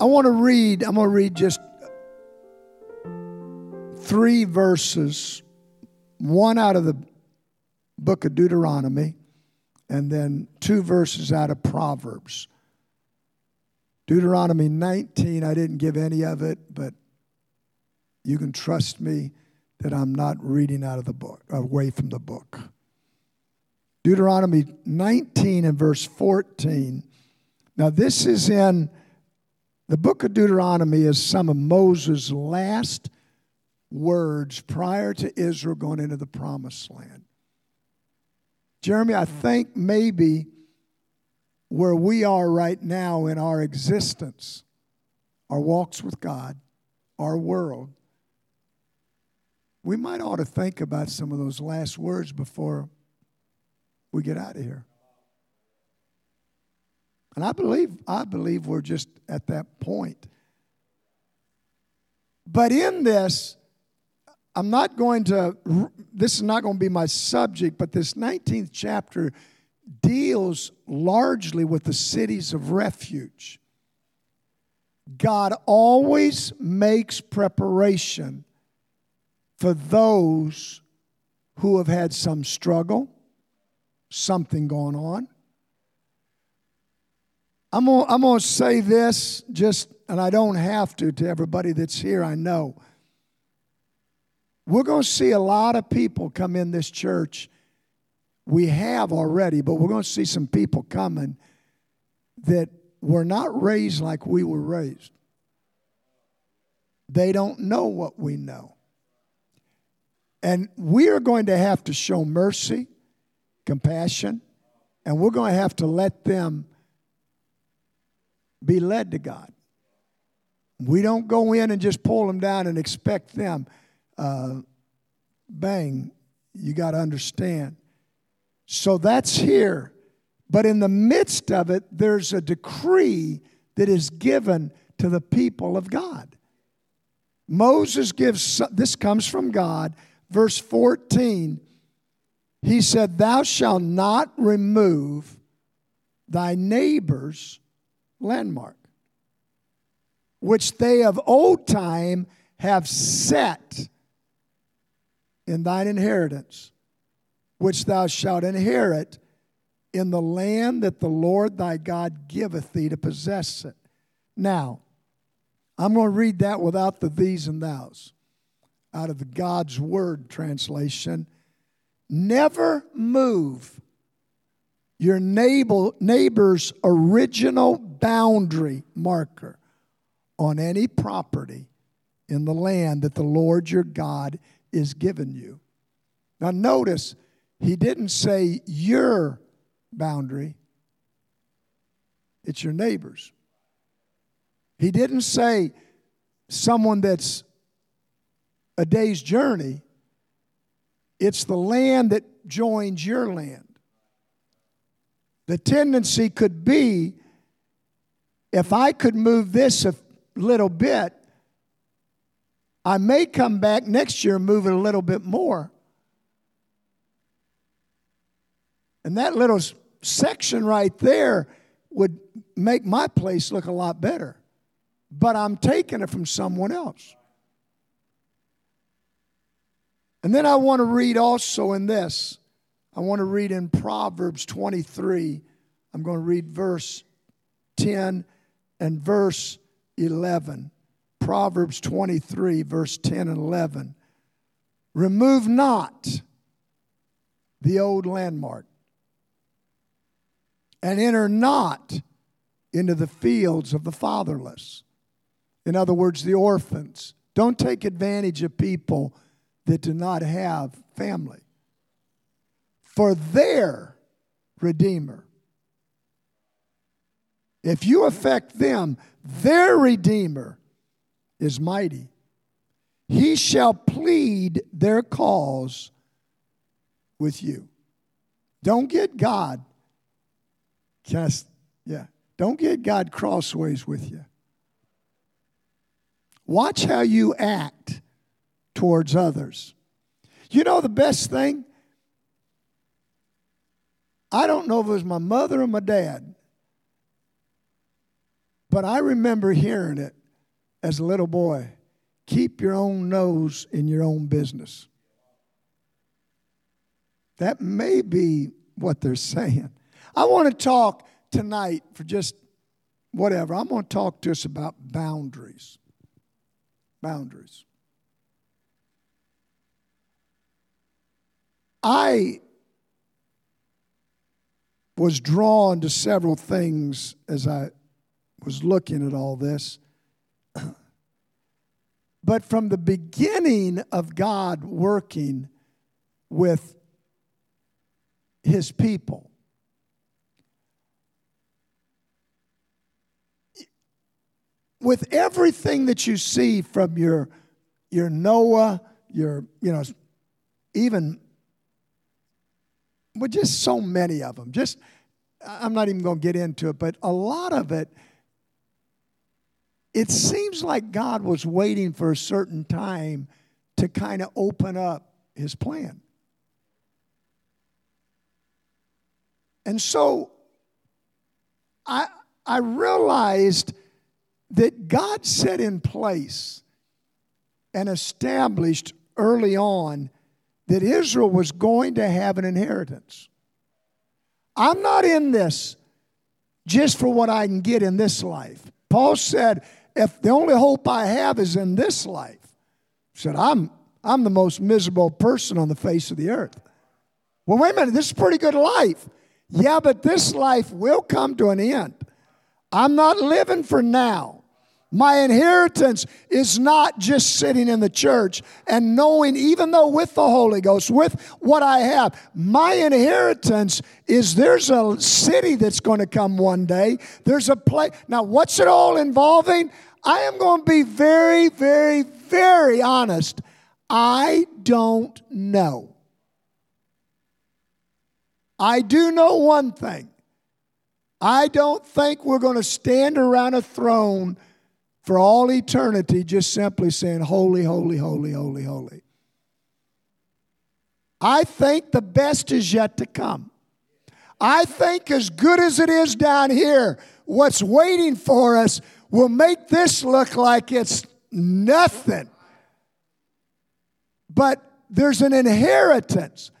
I want to read, I'm going to read just three verses, one out of the book of Deuteronomy, and then two verses out of Proverbs. Deuteronomy 19, I didn't give any of it, but you can trust me that I'm not reading out of the book, away from the book. Deuteronomy 19 and verse 14. Now, this is in the book of Deuteronomy, is some of Moses' last words prior to Israel going into the promised land. Jeremy, I think maybe where we are right now in our existence, our walks with God, our world, we might ought to think about some of those last words before we get out of here. And I believe, I believe we're just at that point. But in this, I'm not going to, this is not going to be my subject, but this 19th chapter deals largely with the cities of refuge. God always makes preparation for those who have had some struggle, something going on. I'm going I'm to say this just, and I don't have to, to everybody that's here, I know. We're going to see a lot of people come in this church. We have already, but we're going to see some people coming that were not raised like we were raised. They don't know what we know. And we are going to have to show mercy, compassion, and we're going to have to let them be led to God. We don't go in and just pull them down and expect them. Uh, bang, you got to understand. So that's here. But in the midst of it, there's a decree that is given to the people of God. Moses gives, this comes from God, verse 14. He said, Thou shalt not remove thy neighbor's landmark, which they of old time have set in thine inheritance, which thou shalt inherit in the land that the Lord thy God giveth thee to possess it. Now, I'm going to read that without the these and thous out of the God's Word translation. Never move your neighbor, neighbor's original boundary marker on any property in the land that the Lord your God is given you. Now, notice he didn't say your boundary, it's your neighbor's. He didn't say someone that's a day's journey, it's the land that joins your land. The tendency could be if I could move this a little bit, I may come back next year and move it a little bit more. And that little section right there would make my place look a lot better. But I'm taking it from someone else. And then I want to read also in this I want to read in Proverbs 23. I'm going to read verse 10 and verse 11. Proverbs 23, verse 10 and 11. Remove not the old landmark, and enter not into the fields of the fatherless. In other words, the orphans. Don't take advantage of people that do not have family for their Redeemer. If you affect them, their Redeemer is mighty. He shall plead their cause with you. Don't get God, yeah, don't get God crossways with you. Watch how you act towards others. You know the best thing? I don't know if it was my mother or my dad. But I remember hearing it as a little boy keep your own nose in your own business. That may be what they're saying. I want to talk tonight for just whatever. I'm going to talk to us about boundaries. Boundaries. I was drawn to several things as I was looking at all this. but from the beginning of God working with his people, with everything that you see from your your Noah, your you know, even well, just so many of them. Just I'm not even going to get into it, but a lot of it. It seems like God was waiting for a certain time to kind of open up His plan. And so I, I realized that God set in place and established early on that Israel was going to have an inheritance. I'm not in this just for what I can get in this life. Paul said, if the only hope I have is in this life, said, I'm, I'm the most miserable person on the face of the earth. Well, wait a minute, this is pretty good life. Yeah, but this life will come to an end. I'm not living for now. My inheritance is not just sitting in the church and knowing, even though with the Holy Ghost, with what I have, my inheritance is there's a city that's going to come one day. There's a place. Now, what's it all involving? I am going to be very, very, very honest. I don't know. I do know one thing. I don't think we're going to stand around a throne for all eternity just simply saying, Holy, holy, holy, holy, holy. I think the best is yet to come. I think as good as it is down here, what's waiting for us will make this look like it's nothing. But there's an inheritance.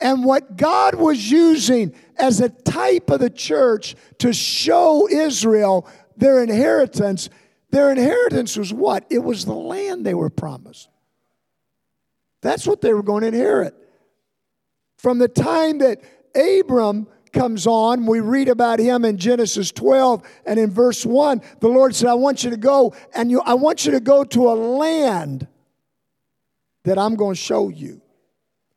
And what God was using as a type of the church to show Israel their inheritance their inheritance was what? It was the land they were promised. That's what they were going to inherit. From the time that Abram comes on, we read about him in Genesis 12 and in verse 1, the Lord said, I want you to go and you, I want you to go to a land that I'm going to show you.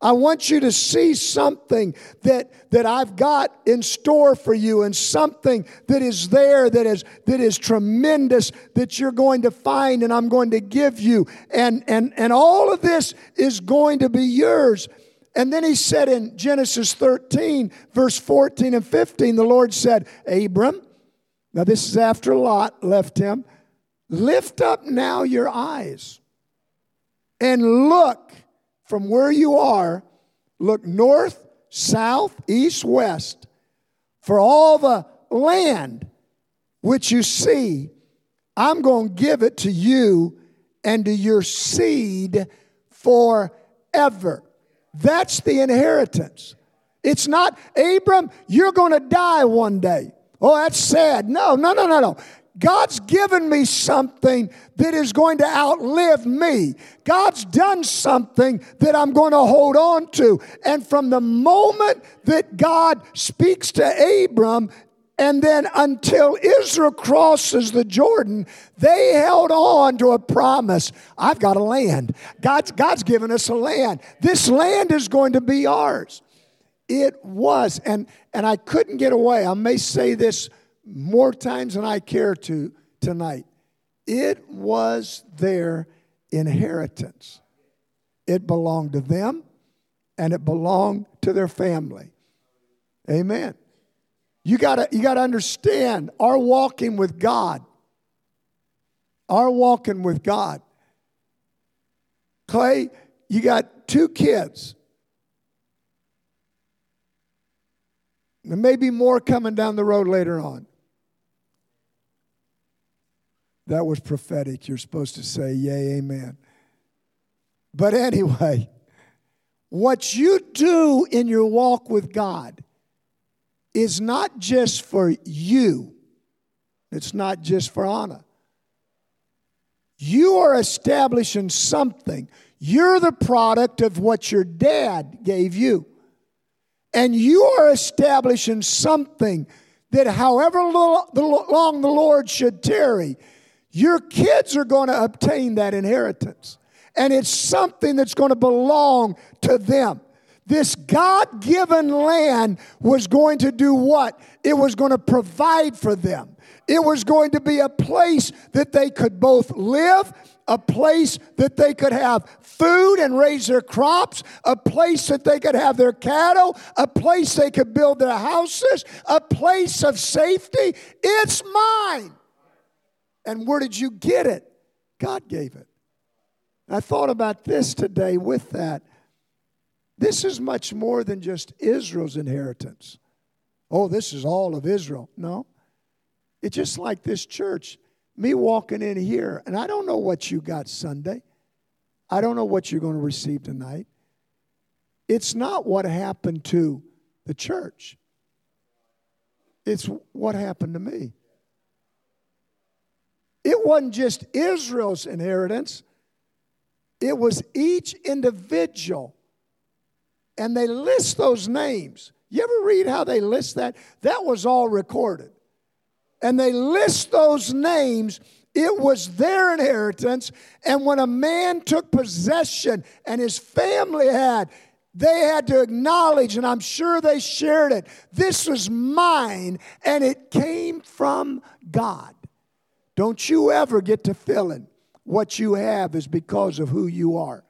I want you to see something that, that I've got in store for you and something that is there that is, that is tremendous that you're going to find and I'm going to give you. And, and, and all of this is going to be yours. And then he said in Genesis 13, verse 14 and 15, the Lord said, Abram, now this is after Lot left him, lift up now your eyes and look from where you are, look north, south, east, west, for all the land which you see, I'm going to give it to you and to your seed forever. That's the inheritance. It's not, Abram, you're going to die one day. Oh, that's sad. No, no, no, no, no. God's given me something that is going to outlive me. God's done something that I'm going to hold on to. And from the moment that God speaks to Abram, and then until Israel crosses the Jordan, they held on to a promise. I've got a land. God's, God's given us a land. This land is going to be ours. It was. And, and I couldn't get away. I may say this more times than I care to tonight. It was their inheritance. It belonged to them and it belonged to their family. Amen. You gotta, you gotta understand our walking with God. Our walking with God. Clay, you got two kids. There may be more coming down the road later on. That was prophetic. You're supposed to say, Yay, amen. But anyway, what you do in your walk with God is not just for you, it's not just for Anna. You are establishing something. You're the product of what your dad gave you. And you are establishing something that, however long the Lord should tarry, your kids are going to obtain that inheritance. And it's something that's going to belong to them. This God given land was going to do what? It was going to provide for them. It was going to be a place that they could both live, a place that they could have food and raise their crops, a place that they could have their cattle, a place they could build their houses, a place of safety. It's mine. And where did you get it? God gave it. I thought about this today with that. This is much more than just Israel's inheritance. Oh, this is all of Israel. No. It's just like this church. Me walking in here, and I don't know what you got Sunday. I don't know what you're going to receive tonight. It's not what happened to the church, it's what happened to me. It wasn't just Israel's inheritance, it was each individual. And they list those names. You ever read how they list that? That was all recorded. And they list those names. It was their inheritance. And when a man took possession and his family had, they had to acknowledge, and I'm sure they shared it. This was mine, and it came from God. Don't you ever get to feeling what you have is because of who you are.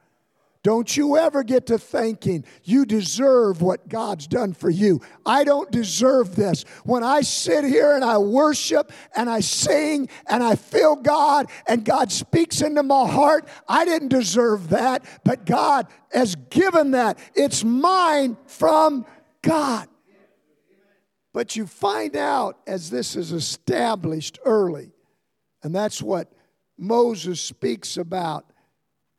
Don't you ever get to thinking you deserve what God's done for you. I don't deserve this. When I sit here and I worship and I sing and I feel God and God speaks into my heart, I didn't deserve that, but God has given that. It's mine from God. But you find out as this is established early and that's what Moses speaks about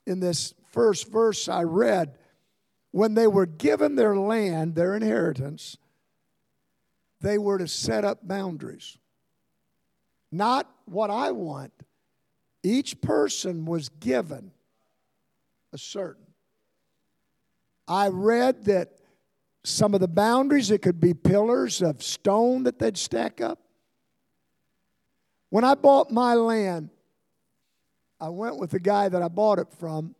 in this first verse I read. When they were given their land, their inheritance, they were to set up boundaries. Not what I want. Each person was given a certain. I read that some of the boundaries, it could be pillars of stone that they'd stack up. When I bought my land, I went with the guy that I bought it from,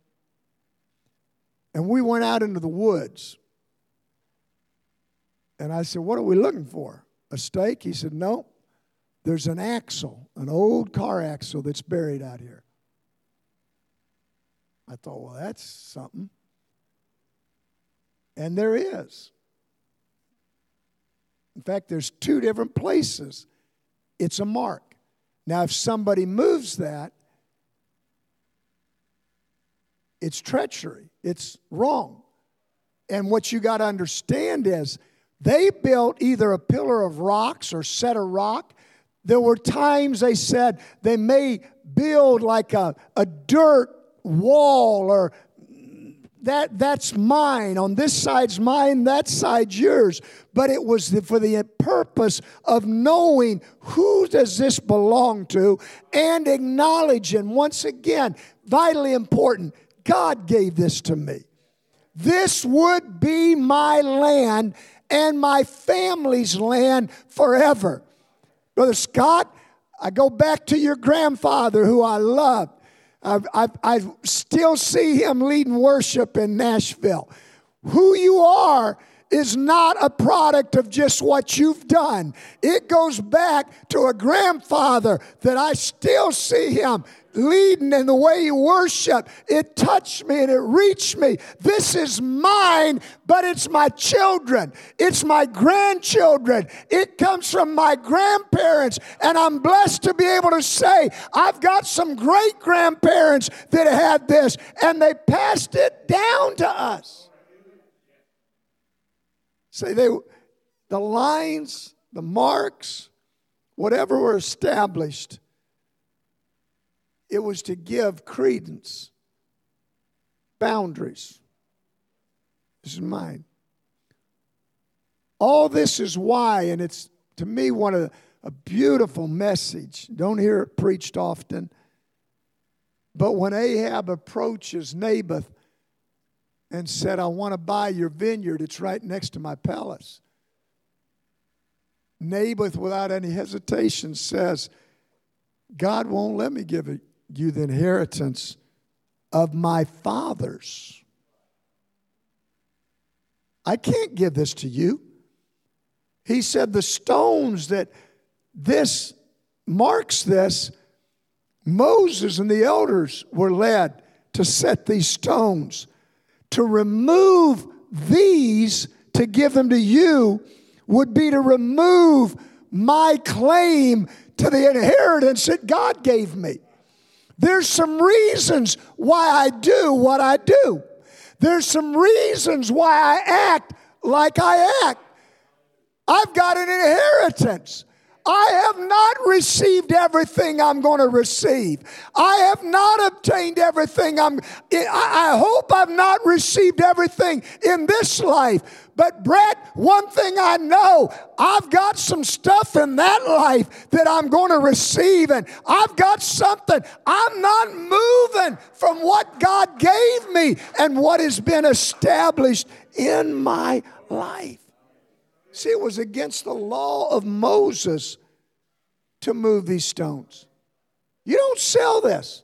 and we went out into the woods. And I said, What are we looking for? A stake? He said, No. There's an axle, an old car axle that's buried out here. I thought, Well, that's something. And there is. In fact, there's two different places. It's a mark. Now, if somebody moves that, it's treachery, it's wrong. And what you got to understand is they built either a pillar of rocks or set a rock. There were times they said they may build like a, a dirt wall or that that's mine. On this side's mine that side's yours. But it was for the purpose of knowing who does this belong to and acknowledging once again vitally important god gave this to me. This would be my land and my family's land forever. Brother scott i go back to your grandfather who i loved I, I, I still see him leading worship in Nashville. Who you are is not a product of just what you've done. It goes back to a grandfather that I still see him leading and the way you worship, it touched me and it reached me. This is mine, but it's my children. It's my grandchildren. It comes from my grandparents. And I'm blessed to be able to say, I've got some great grandparents that had this, and they passed it down to us. Say they the lines, the marks, whatever were established it was to give credence, boundaries. This is mine. All this is why, and it's to me one of a beautiful message. Don't hear it preached often. But when Ahab approaches Naboth and said, I want to buy your vineyard, it's right next to my palace. Naboth, without any hesitation, says, God won't let me give you the inheritance of my fathers. I can't give this to you. He said, The stones that this marks this, Moses and the elders were led to set these stones. To remove these to give them to you would be to remove my claim to the inheritance that God gave me. There's some reasons why I do what I do. There's some reasons why I act like I act. I've got an inheritance. I have not received everything I'm going to receive. I have not obtained everything I'm, I hope I've not received everything in this life. But, Brett, one thing I know, I've got some stuff in that life that I'm going to receive, and I've got something. I'm not moving from what God gave me and what has been established in my life. See, it was against the law of Moses to move these stones. You don't sell this.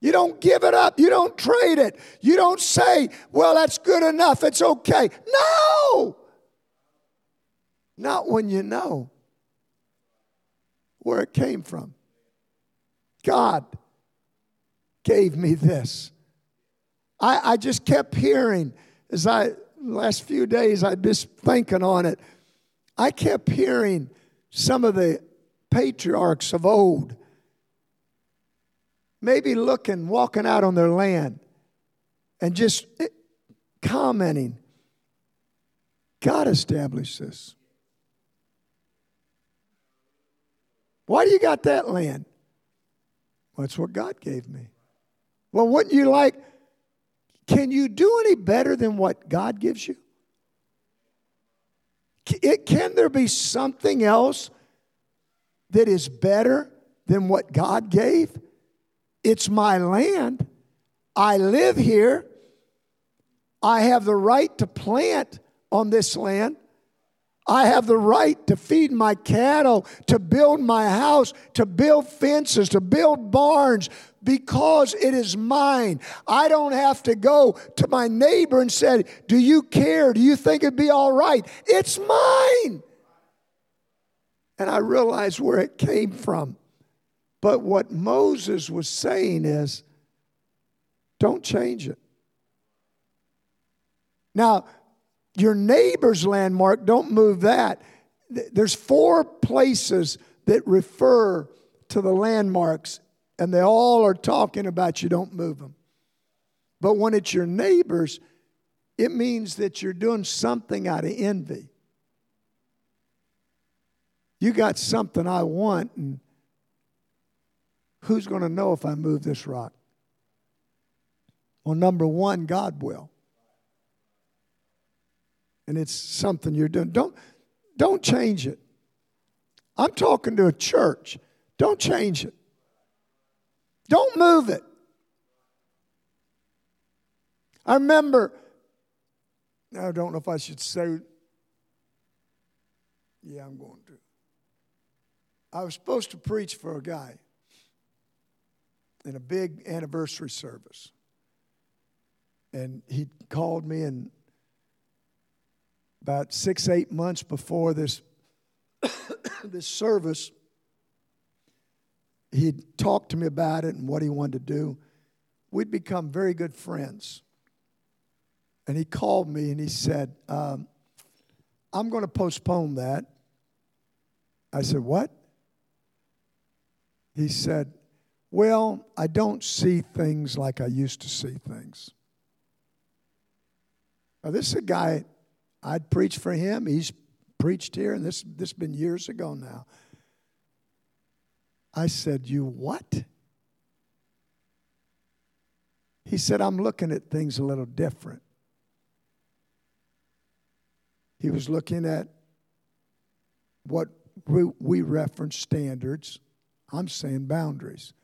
You don't give it up. You don't trade it. You don't say, well, that's good enough. It's okay. No! Not when you know where it came from. God gave me this. I, I just kept hearing as I last few days, I'd been thinking on it. I kept hearing some of the patriarchs of old maybe looking, walking out on their land and just eh, commenting. God established this. Why do you got that land? Well, that's what God gave me. Well, wouldn't you like can you do any better than what God gives you? Can there be something else that is better than what God gave? It's my land. I live here. I have the right to plant on this land. I have the right to feed my cattle, to build my house, to build fences, to build barns, because it is mine. I don't have to go to my neighbor and say, Do you care? Do you think it'd be all right? It's mine. And I realized where it came from. But what Moses was saying is, don't change it. Now, your neighbor's landmark, don't move that. There's four places that refer to the landmarks and they all are talking about you, don't move them. But when it's your neighbors, it means that you're doing something out of envy. You got something I want, and who's going to know if I move this rock? Well, number one, God will. And it's something you're doing. Don't, don't change it. I'm talking to a church. Don't change it. Don't move it. I remember, I don't know if I should say, yeah, I'm going to. I was supposed to preach for a guy in a big anniversary service. And he called me, and about six, eight months before this, this service, he'd talked to me about it and what he wanted to do. We'd become very good friends. And he called me and he said, um, I'm going to postpone that. I said, What? He said, Well, I don't see things like I used to see things. Now, this is a guy, I'd preached for him. He's preached here, and this, this has been years ago now. I said, You what? He said, I'm looking at things a little different. He was looking at what we reference standards. I'm saying boundaries.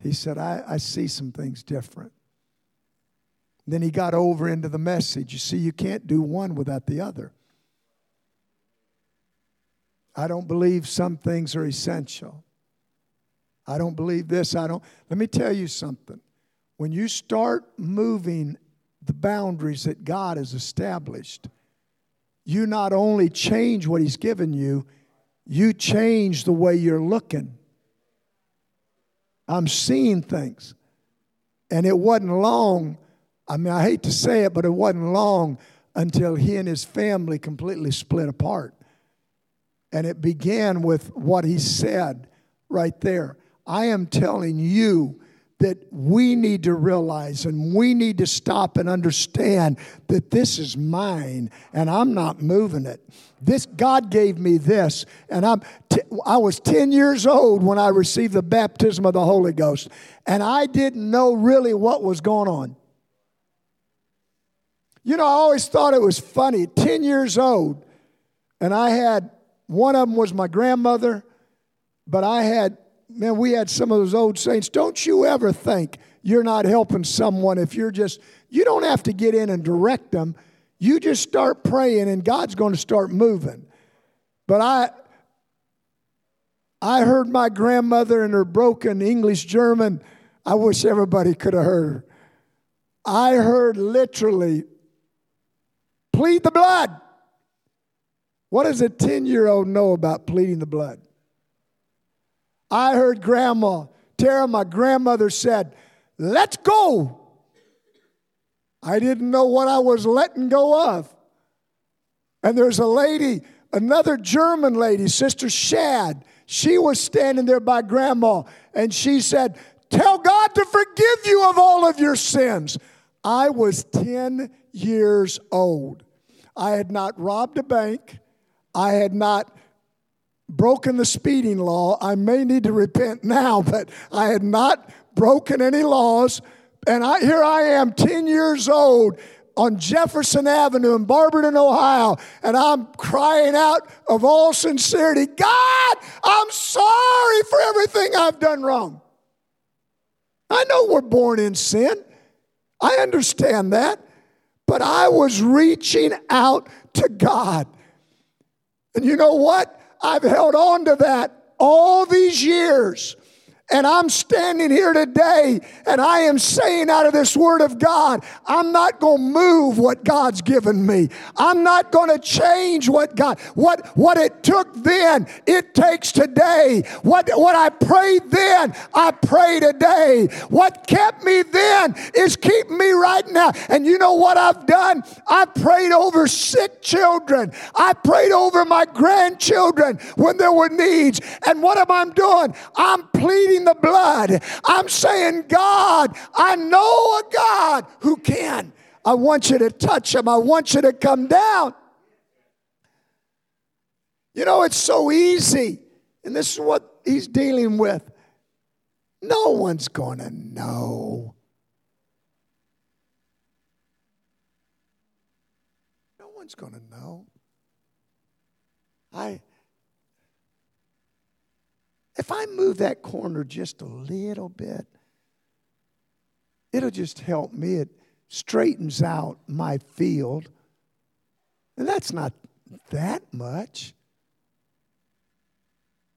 He said, I, I see some things different. Then he got over into the message. You see, you can't do one without the other. I don't believe some things are essential. I don't believe this. I don't. Let me tell you something. When you start moving the boundaries that God has established, you not only change what He's given you, you change the way you're looking. I'm seeing things. And it wasn't long, I mean, I hate to say it, but it wasn't long until he and his family completely split apart. And it began with what he said right there. I am telling you that we need to realize and we need to stop and understand that this is mine and I'm not moving it. This God gave me this and I'm t- I was 10 years old when I received the baptism of the Holy Ghost and I didn't know really what was going on. You know, I always thought it was funny. 10 years old and I had one of them was my grandmother, but I had man, we had some of those old saints. Don't you ever think you're not helping someone if you're just, you don't have to get in and direct them. You just start praying and God's going to start moving. But I, I heard my grandmother in her broken English German. I wish everybody could have heard her. I heard literally, plead the blood. What does a 10 year old know about pleading the blood? I heard Grandma, Tara, my grandmother said, Let's go. I didn't know what I was letting go of. And there's a lady, another German lady, Sister Shad. She was standing there by Grandma, and she said, Tell God to forgive you of all of your sins. I was 10 years old. I had not robbed a bank. I had not broken the speeding law. I may need to repent now, but I had not broken any laws. And I, here I am, 10 years old on Jefferson Avenue in Barberton, Ohio, and I'm crying out of all sincerity God, I'm sorry for everything I've done wrong. I know we're born in sin, I understand that, but I was reaching out to God. And you know what? I've held on to that all these years. And I'm standing here today and I am saying out of this word of God, I'm not going to move what God's given me. I'm not going to change what God, what, what it took then, it takes today. What, what I prayed then, I pray today. What kept me then is keeping me right now. And you know what I've done? I prayed over sick children. I prayed over my grandchildren when there were needs. And what am I doing? I'm pleading the blood. I'm saying, God, I know a God who can. I want you to touch him. I want you to come down. You know, it's so easy. And this is what he's dealing with. No one's going to know. No one's going to know. I if I move that corner just a little bit, it'll just help me. It straightens out my field. And that's not that much.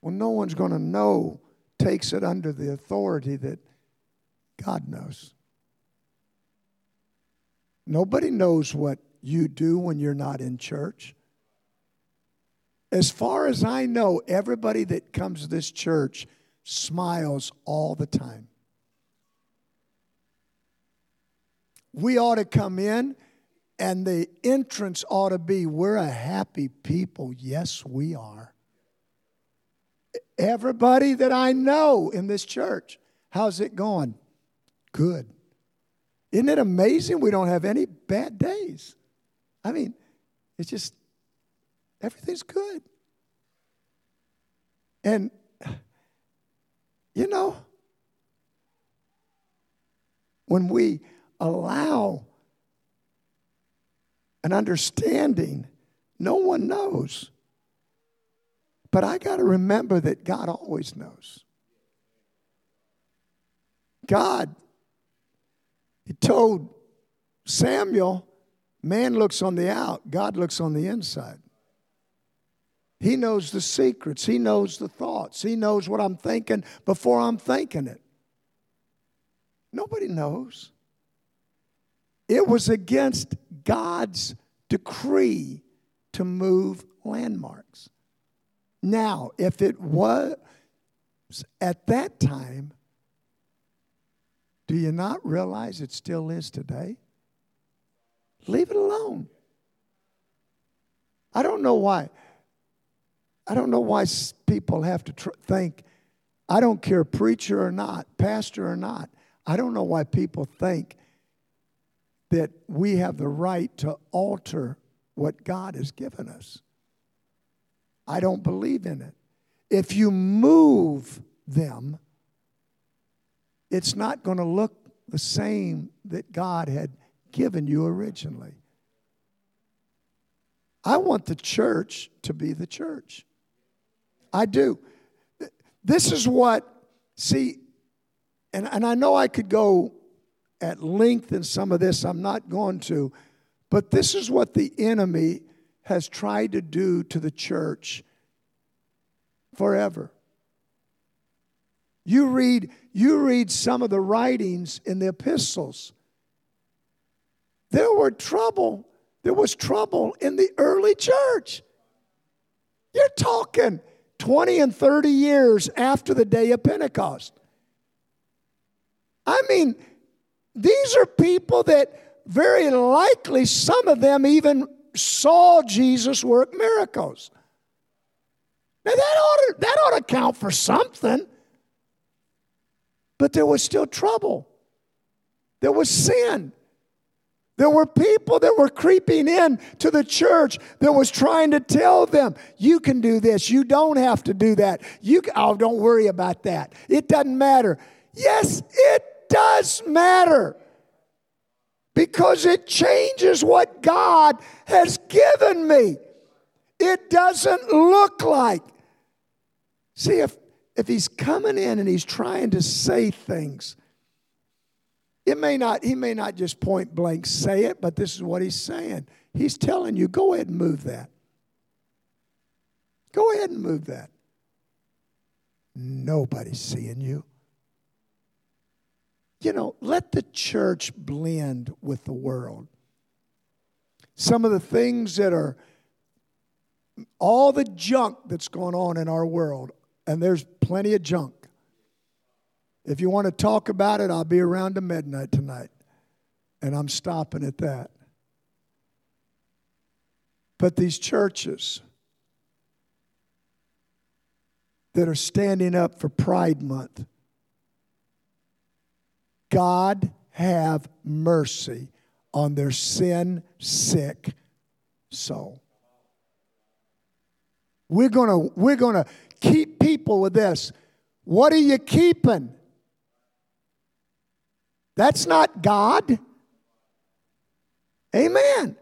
Well, no one's going to know, takes it under the authority that God knows. Nobody knows what you do when you're not in church. As far as I know, everybody that comes to this church smiles all the time. We ought to come in, and the entrance ought to be we're a happy people. Yes, we are. Everybody that I know in this church, how's it going? Good. Isn't it amazing we don't have any bad days? I mean, it's just Everything's good. And You know, when we allow an understanding, no one knows. But I got to remember that God always knows. God, He told Samuel, man looks on the out, God looks on the inside. He knows the secrets. He knows the thoughts. He knows what I'm thinking before I'm thinking it. Nobody knows. It was against God's decree to move landmarks. Now, if it was at that time, do you not realize it still is today? Leave it alone. I don't know why. I don't know why people have to tr- think, I don't care, preacher or not, pastor or not. I don't know why people think that we have the right to alter what God has given us. I don't believe in it. If you move them, it's not going to look the same that God had given you originally. I want the church to be the church. I do. This is what, see, and, and I know I could go at length in some of this, I'm not going to, but this is what the enemy has tried to do to the church forever. You read, you read some of the writings in the epistles. There were trouble. There was trouble in the early church. You're talking 20 and 30 years after the day of Pentecost. I mean, these are people that very likely, some of them even saw Jesus work miracles. Now, that ought to, that ought to count for something. But there was still trouble, there was sin. There were people that were creeping in to the church that was trying to tell them, you can do this, you don't have to do that. You oh, don't worry about that. It doesn't matter. Yes, it does matter because it changes what God has given me. It doesn't look like. See, if, if he's coming in and he's trying to say things it may not, he may not just point blank say it, but this is what he's saying. He's telling you, go ahead and move that. Go ahead and move that. Nobody's seeing you. You know, let the church blend with the world. Some of the things that are, all the junk that's going on in our world, and there's plenty of junk. If you want to talk about it, I'll be around to midnight tonight. And I'm stopping at that. But these churches that are standing up for Pride Month, God have mercy on their sin sick soul. We're going to we're going to keep people with this. What are you keeping? That's not God. Amen.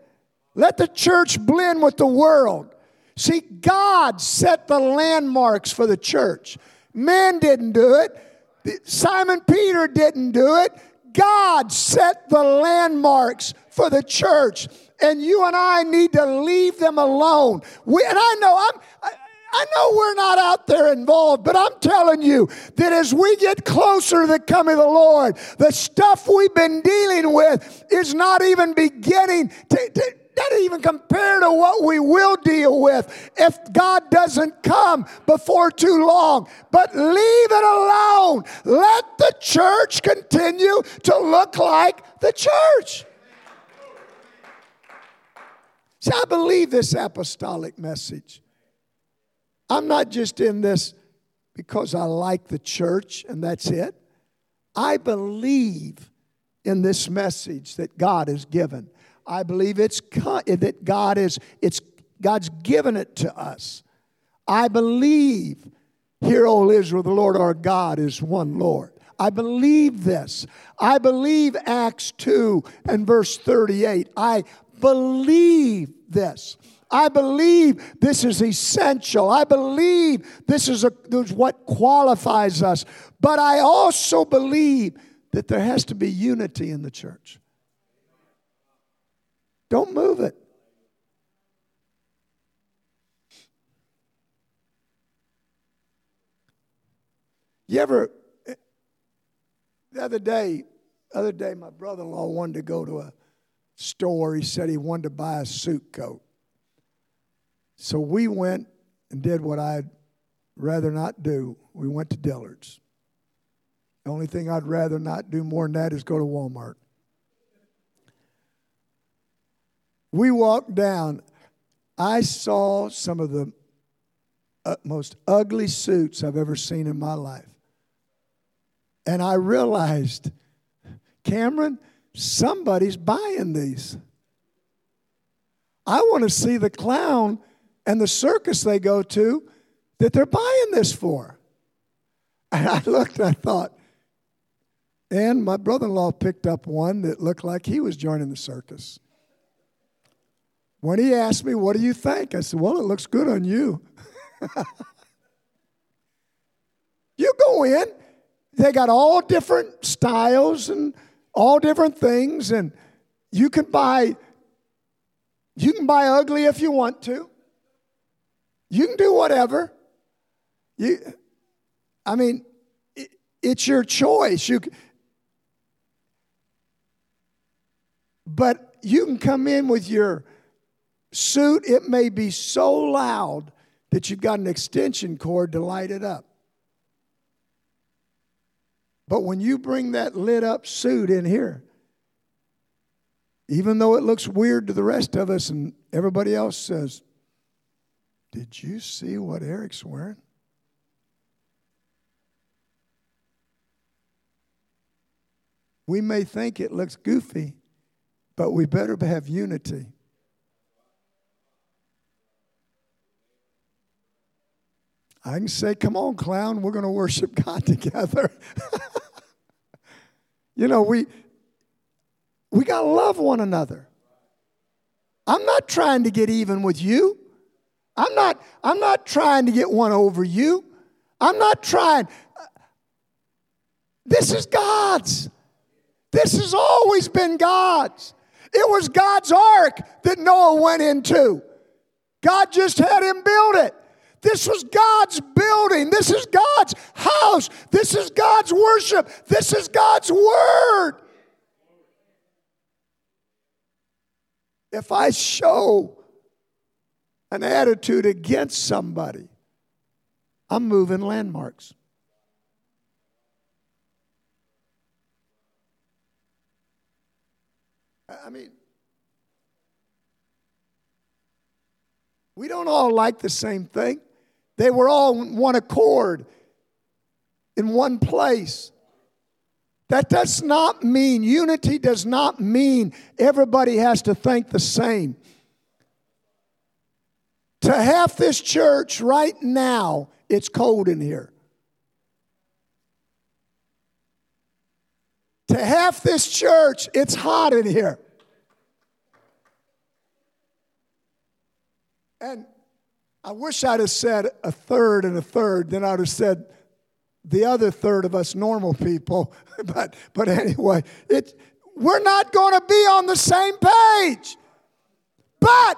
Let the church blend with the world. See, God set the landmarks for the church. Man didn't do it. Simon Peter didn't do it. God set the landmarks for the church. And you and I need to leave them alone. We, and I know I'm, I, I know we're not out there involved, but I'm telling you that as we get closer to the coming of the Lord, the stuff we've been dealing with is not even beginning to, to not even compare to what we will deal with if God doesn't come before too long. But leave it alone. Let the church continue to look like the church. See, I believe this apostolic message. I'm not just in this because I like the church and that's it. I believe in this message that God has given. I believe it's that God is it's God's given it to us. I believe Hear, O Israel, the Lord our God is one Lord. I believe this. I believe Acts 2 and verse 38. I believe this. I believe this is essential. I believe this is, a, this is what qualifies us. But I also believe that there has to be unity in the church. Don't move it. You ever, the other day, other day, my brother in law wanted to go to a store. He said he wanted to buy a suit coat. So we went and did what I'd rather not do. We went to Dillard's. The only thing I'd rather not do more than that is go to Walmart. We walked down. I saw some of the most ugly suits I've ever seen in my life. And I realized, Cameron, somebody's buying these. I want to see the clown and the circus they go to that they're buying this for. And I looked and I thought, and my brother in law picked up one that looked like he was joining the circus. When he asked me, What do you think? I said, Well, it looks good on you. you go in, they got all different styles and all different things, and you can buy you can buy ugly if you want to. You can do whatever. You, I mean, it, it's your choice. You, but you can come in with your suit. It may be so loud that you've got an extension cord to light it up. But when you bring that lit up suit in here, even though it looks weird to the rest of us and everybody else says, Did you see what Eric's wearing? We may think it looks goofy, but we better have unity. I can say, Come on, clown, we're going to worship God together. you know, we, we got to love one another. I'm not trying to get even with you. I'm not, I'm not trying to get one over you. I'm not trying. This is God's. This has always been God's. It was God's ark that Noah went into. God just had him build it. This was God's building. This is God's house. This is God's worship. This is God's word. If I show an attitude against somebody, I'm moving landmarks. I mean, we don't all like the same thing. They were all in one accord, in one place. That does not mean, unity does not mean everybody has to think the same. To half this church right now, it's cold in here. To half this church, it's hot in here. And I wish I'd have said a third and a third, then I'd have said the other third of us normal people. but, but anyway, it, we're not going to be on the same page. But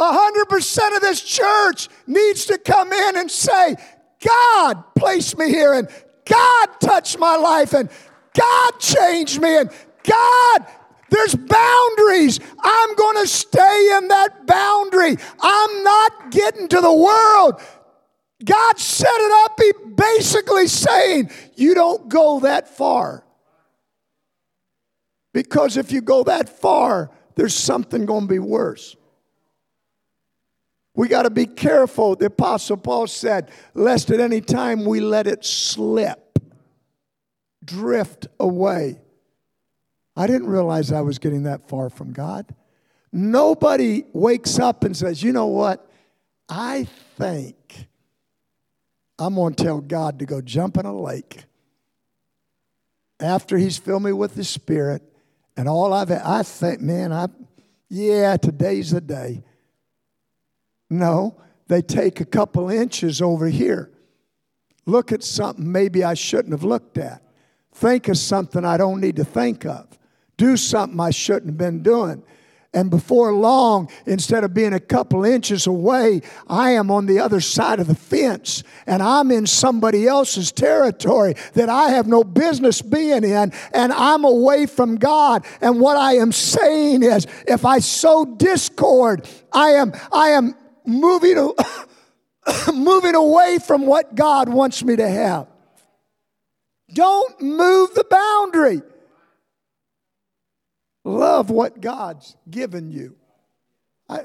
100% of this church needs to come in and say, God placed me here, and God touched my life, and God changed me, and God there's boundaries. I'm going to stay in that boundary. I'm not getting to the world. God set it up, He basically saying, You don't go that far. Because if you go that far, there's something going to be worse. We got to be careful. The Apostle Paul said, lest at any time we let it slip, drift away. I didn't realize I was getting that far from God. Nobody wakes up and says, you know what? I think I'm going to tell God to go jump in a lake after He's filled me with the Spirit and all I've, I think, man, I, yeah, today's the day. No, they take a couple inches over here. Look at something maybe I shouldn't have looked at. Think of something I don't need to think of. Do something I shouldn't have been doing. And before long, instead of being a couple inches away, I am on the other side of the fence and I'm in somebody else's territory that I have no business being in and I'm away from God. And what I am saying is if I sow discord, I am, I am moving, moving away from what God wants me to have. Don't move the boundary. Love what God's given you. I,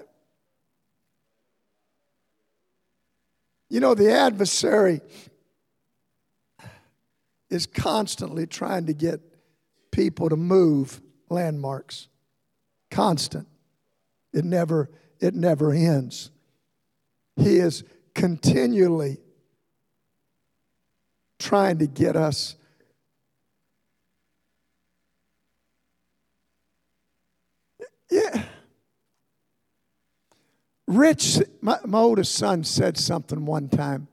you know, the adversary is constantly trying to get people to move landmarks. Constant. It never, it never ends. He is continually trying to get us Yeah. Rich, my, my oldest son said something one time.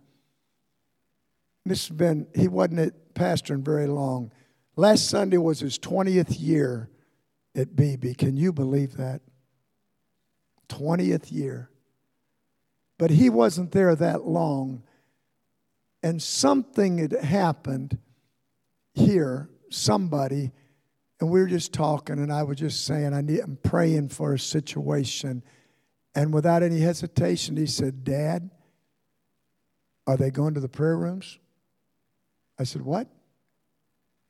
This has been, he wasn't at pastoring very long. Last Sunday was his 20th year at BB. Can you believe that? 20th year. But he wasn't there that long. And something had happened here, somebody and we were just talking, and I was just saying, I need, I'm praying for a situation. And without any hesitation, he said, Dad, are they going to the prayer rooms? I said, What?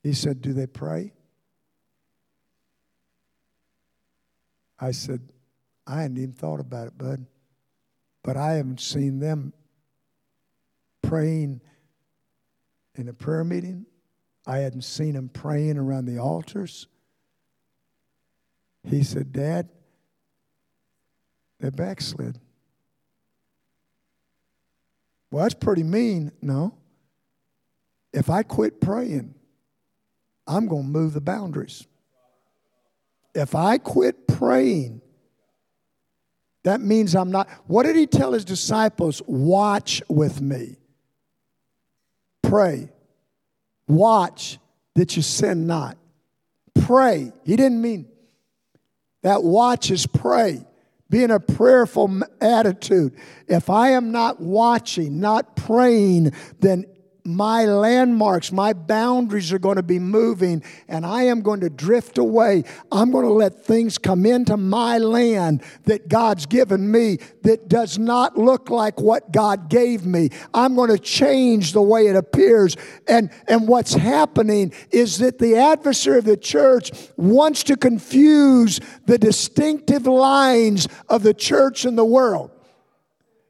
He said, Do they pray? I said, I hadn't even thought about it, bud. But I haven't seen them praying in a prayer meeting. I hadn't seen them praying around the altars. He said, Dad, they backslid. Well, that's pretty mean. No. If I quit praying, I'm going to move the boundaries. If I quit praying, that means I'm not. What did he tell his disciples? Watch with me. Pray. Watch that you sin not. Pray. He didn't mean that watch is pray. Be in a prayerful attitude. If I am not watching, not praying, then my landmarks, my boundaries are going to be moving, and I am going to drift away. I'm going to let things come into my land that God's given me that does not look like what God gave me. I'm going to change the way it appears. And, and what's happening is that the adversary of the church wants to confuse the distinctive lines of the church and the world.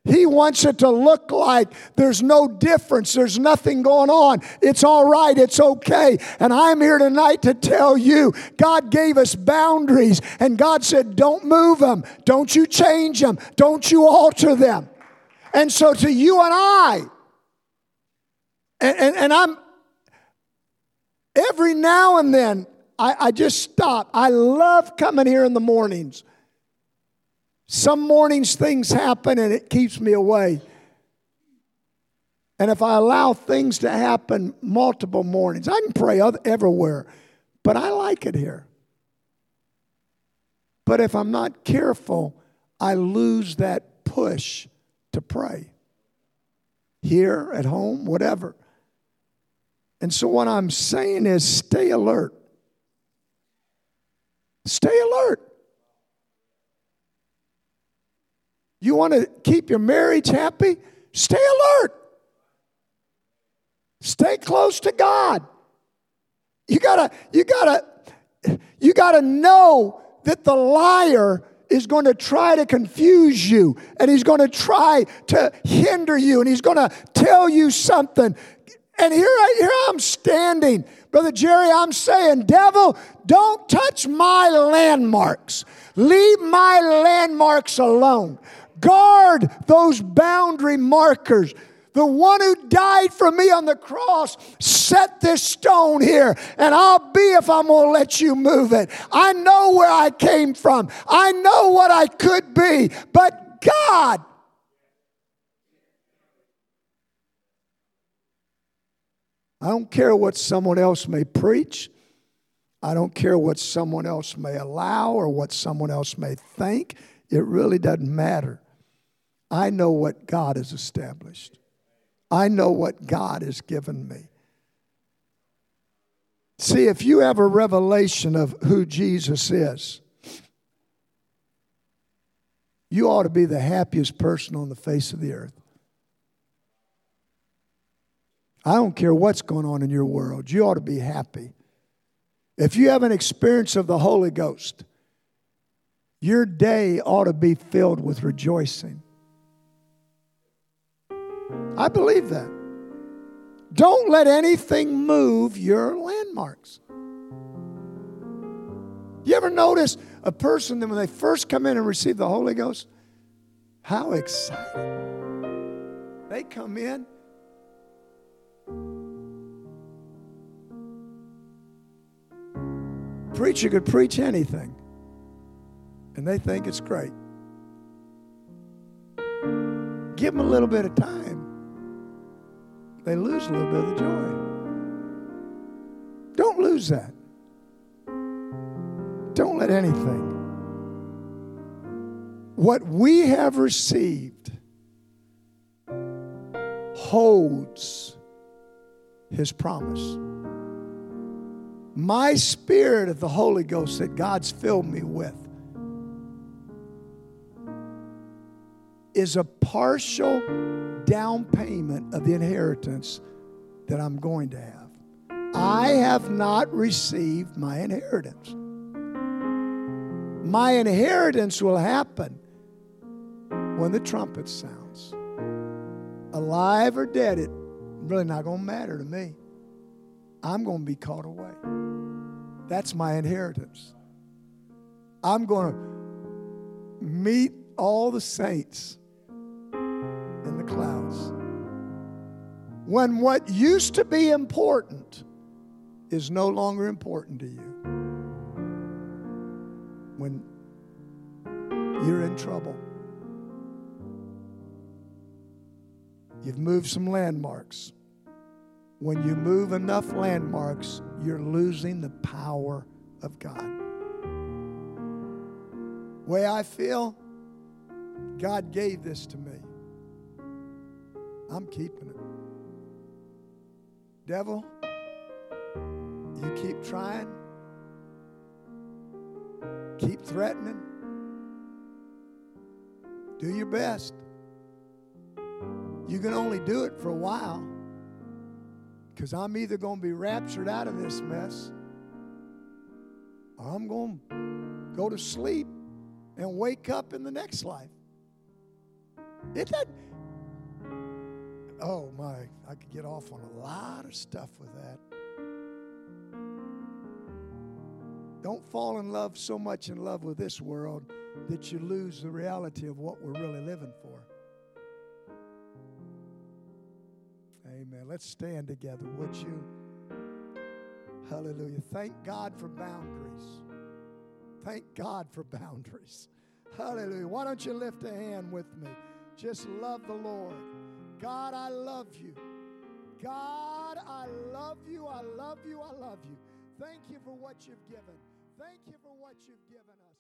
He wants it to look like there's no difference, there's nothing going on. It's all right, it's okay. And I'm here tonight to tell you God gave us boundaries, and God said, Don't move them, don't you change them, don't you alter them. And so to you and I, and, and, and I'm every now and then, I, I just stop. I love coming here in the mornings some mornings things happen and it keeps me away. And if I allow things to happen multiple mornings, I can pray everywhere, but I like it here. But if I'm not careful, I lose that push to pray. Here, at home, whatever. And so, what I'm saying is stay alert. Stay alert. You want to keep your marriage happy? Stay alert. Stay close to God. You gotta, you gotta, you gotta know that the liar is going to try to confuse you and he's going to try to hinder you and he's going to tell you something. And here, I, here I'm standing. Brother Jerry, I'm saying, devil, don't touch my landmarks. Leave my landmarks alone. Guard those boundary markers. The one who died for me on the cross set this stone here, and I'll be if I'm going to let you move it. I know where I came from, I know what I could be, but God. I don't care what someone else may preach. I don't care what someone else may allow or what someone else may think. It really doesn't matter. I know what God has established. I know what God has given me. See, if you have a revelation of who Jesus is, you ought to be the happiest person on the face of the earth. I don't care what's going on in your world, you ought to be happy. If you have an experience of the Holy Ghost, your day ought to be filled with rejoicing. I believe that. Don't let anything move your landmarks. You ever notice a person that when they first come in and receive the Holy Ghost, how excited they come in? Preacher could preach anything, and they think it's great. Give them a little bit of time they lose a little bit of the joy. Don't lose that. Don't let anything. What we have received holds his promise. My spirit of the Holy Ghost that God's filled me with is a partial down payment of the inheritance that I'm going to have. I have not received my inheritance. My inheritance will happen when the trumpet sounds. Alive or dead, it really not going to matter to me. I'm going to be caught away. That's my inheritance. I'm going to meet all the saints the clouds. When what used to be important is no longer important to you. When you're in trouble. You've moved some landmarks. When you move enough landmarks, you're losing the power of God. Way I feel, God gave this to me. I'm keeping it. Devil, you keep trying, keep threatening, do your best. You can only do it for a while because I'm either going to be raptured out of this mess or I'm going to go to sleep and wake up in the next life. It doesn't oh my, I could get off on a lot of stuff with that. Don't fall in love so much in love with this world that you lose the reality of what we're really living for. Amen. Let's stand together, would you? Hallelujah. Thank God for boundaries. Thank God for boundaries. Hallelujah. Why don't you lift a hand with me? Just love the Lord. God, I love you. God, I love you. I love you. I love you. Thank you for what you've given. Thank you for what you've given us.